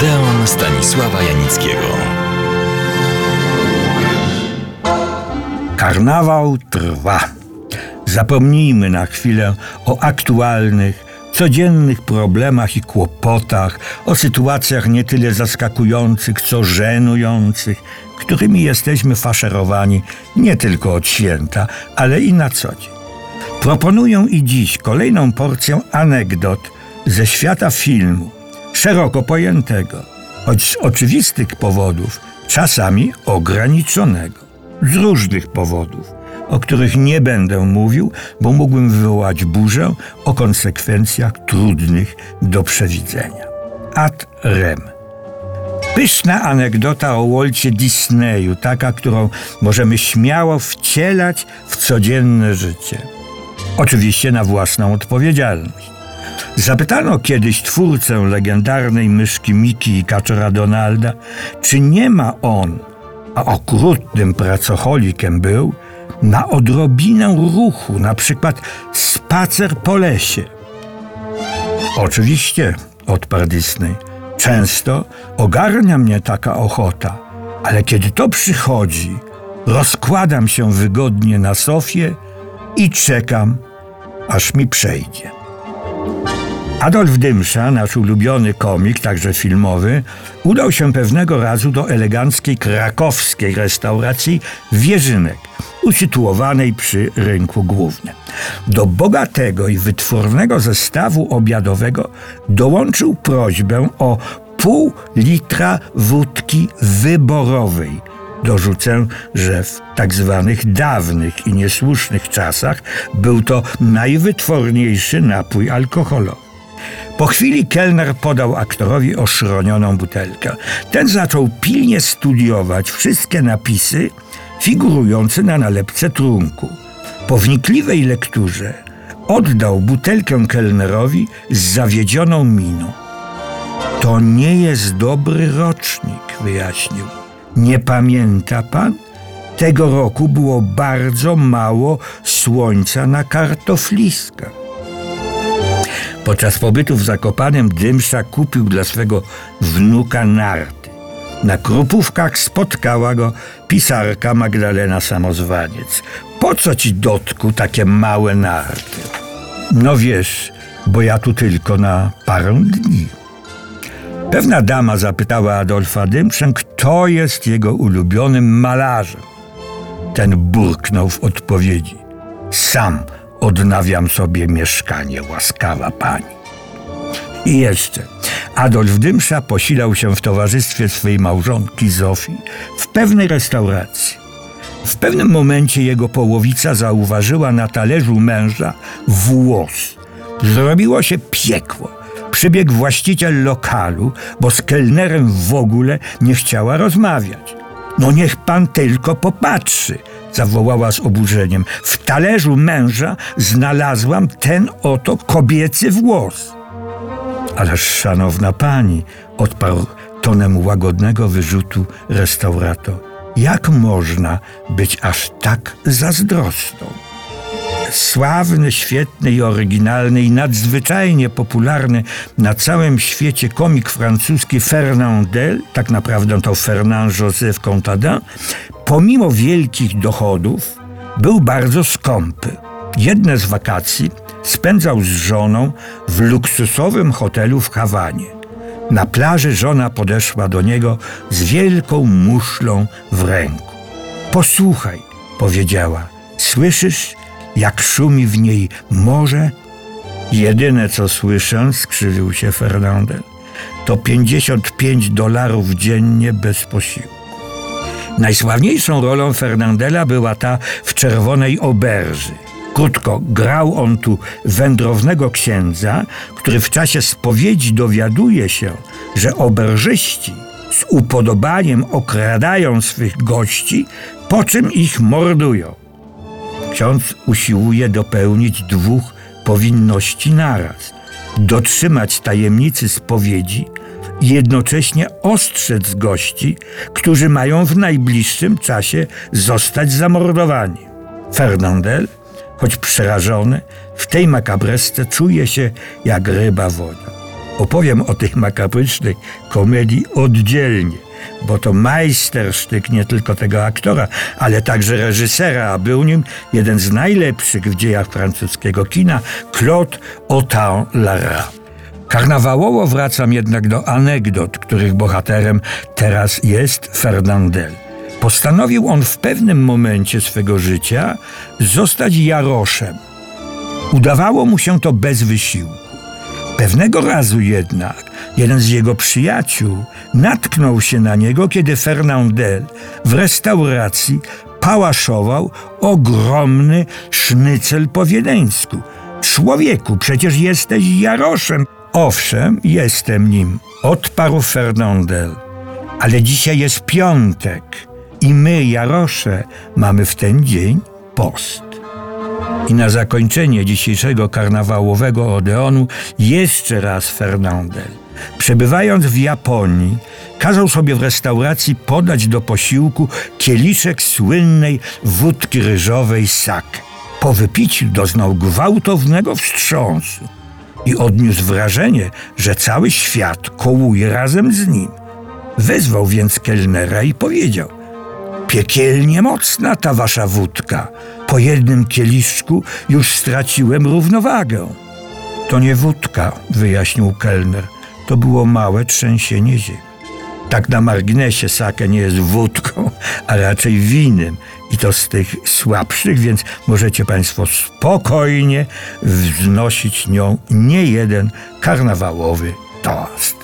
Odeon Stanisława Janickiego. Karnawał trwa. Zapomnijmy na chwilę o aktualnych, codziennych problemach i kłopotach, o sytuacjach nie tyle zaskakujących, co żenujących, którymi jesteśmy faszerowani nie tylko od święta, ale i na co dzień. Proponuję i dziś kolejną porcję anegdot ze świata filmu, szeroko pojętego, choć z oczywistych powodów, czasami ograniczonego, z różnych powodów, o których nie będę mówił, bo mógłbym wywołać burzę o konsekwencjach trudnych do przewidzenia. Ad rem. Pyszna anegdota o Walcie Disneyu, taka, którą możemy śmiało wcielać w codzienne życie. Oczywiście na własną odpowiedzialność. Zapytano kiedyś twórcę legendarnej myszki Miki i kaczora Donalda, czy nie ma on, a okrutnym pracocholikiem był, na odrobinę ruchu, na przykład spacer po lesie. Oczywiście, odparł Disney, często ogarnia mnie taka ochota, ale kiedy to przychodzi, rozkładam się wygodnie na sofie i czekam, aż mi przejdzie. Adolf Dymsza, nasz ulubiony komik, także filmowy, udał się pewnego razu do eleganckiej krakowskiej restauracji Wierzynek, usytuowanej przy rynku głównym. Do bogatego i wytwornego zestawu obiadowego dołączył prośbę o pół litra wódki wyborowej. Dorzucę, że w tak zwanych dawnych i niesłusznych czasach był to najwytworniejszy napój alkoholowy. Po chwili kelner podał aktorowi oszronioną butelkę. Ten zaczął pilnie studiować wszystkie napisy figurujące na nalepce trunku. Po wnikliwej lekturze oddał butelkę kelnerowi z zawiedzioną miną. To nie jest dobry rocznik, wyjaśnił. Nie pamięta pan? Tego roku było bardzo mało słońca na kartofliskach. Podczas pobytu w Zakopanem Dymsza kupił dla swego wnuka narty. Na Krupówkach spotkała go pisarka Magdalena Samozwaniec. Po co ci, Dotku, takie małe narty? No wiesz, bo ja tu tylko na parę dni. Pewna dama zapytała Adolfa Dymszę, kto jest jego ulubionym malarzem. Ten burknął w odpowiedzi. Sam odnawiam sobie mieszkanie, łaskawa pani. I jeszcze, Adolf Dymsza posilał się w towarzystwie swej małżonki Zofii w pewnej restauracji. W pewnym momencie jego połowica zauważyła na talerzu męża włos. Zrobiło się piekło. Przybiegł właściciel lokalu, bo z kelnerem w ogóle nie chciała rozmawiać. No niech pan tylko popatrzy, zawołała z oburzeniem. W talerzu męża znalazłam ten oto kobiecy włos. Ależ szanowna pani, odparł tonem łagodnego wyrzutu restaurator. Jak można być aż tak zazdrosną? Sławny, świetny i oryginalny i nadzwyczajnie popularny na całym świecie komik francuski Fernandel, tak naprawdę to Fernand Joseph Contadin, pomimo wielkich dochodów był bardzo skąpy. Jedne z wakacji spędzał z żoną w luksusowym hotelu w Hawanie. Na plaży żona podeszła do niego z wielką muszlą w ręku. Posłuchaj, powiedziała, słyszysz, jak szumi w niej morze? Jedyne co słyszę, skrzywił się Fernandel, to 55 dolarów dziennie bez posiłku. Najsławniejszą rolą Fernandela była ta w czerwonej oberży. Krótko, grał on tu wędrownego księdza, który w czasie spowiedzi dowiaduje się, że oberżyści z upodobaniem okradają swych gości, po czym ich mordują. Ksiądz usiłuje dopełnić dwóch powinności naraz: dotrzymać tajemnicy spowiedzi i jednocześnie ostrzec gości, którzy mają w najbliższym czasie zostać zamordowani. Fernandel, choć przerażony, w tej makabresce czuje się jak ryba woda. Opowiem o tej makabrycznej komedii oddzielnie, bo to majstersztyk nie tylko tego aktora, ale także reżysera, a był nim jeden z najlepszych w dziejach francuskiego kina, Claude Autant-Lara. Karnawałowo wracam jednak do anegdot, których bohaterem teraz jest Fernandel. Postanowił on w pewnym momencie swego życia zostać Jaroszem. Udawało mu się to bez wysiłku. Pewnego razu jednak jeden z jego przyjaciół natknął się na niego, kiedy Fernandel w restauracji pałaszował ogromny sznycel po wiedeńsku. Człowieku, przecież jesteś Jaroszem. Owszem, jestem nim, odparł Fernandel. Ale dzisiaj jest piątek i my, Jarosze, mamy w ten dzień post. I na zakończenie dzisiejszego karnawałowego Odeonu jeszcze raz Fernandel. Przebywając w Japonii, kazał sobie w restauracji podać do posiłku kieliszek słynnej wódki ryżowej sake. Po wypiciu doznał gwałtownego wstrząsu i odniósł wrażenie, że cały świat kołuje razem z nim. Wezwał więc kelnera i powiedział – Piekielnie mocna ta wasza wódka. Po jednym kieliszku już straciłem równowagę. To nie wódka, wyjaśnił kelner. To było małe trzęsienie ziemi. Tak na marginesie sake nie jest wódką, a raczej winem. I to z tych słabszych, więc możecie Państwo spokojnie wznosić nią nie jeden karnawałowy toast.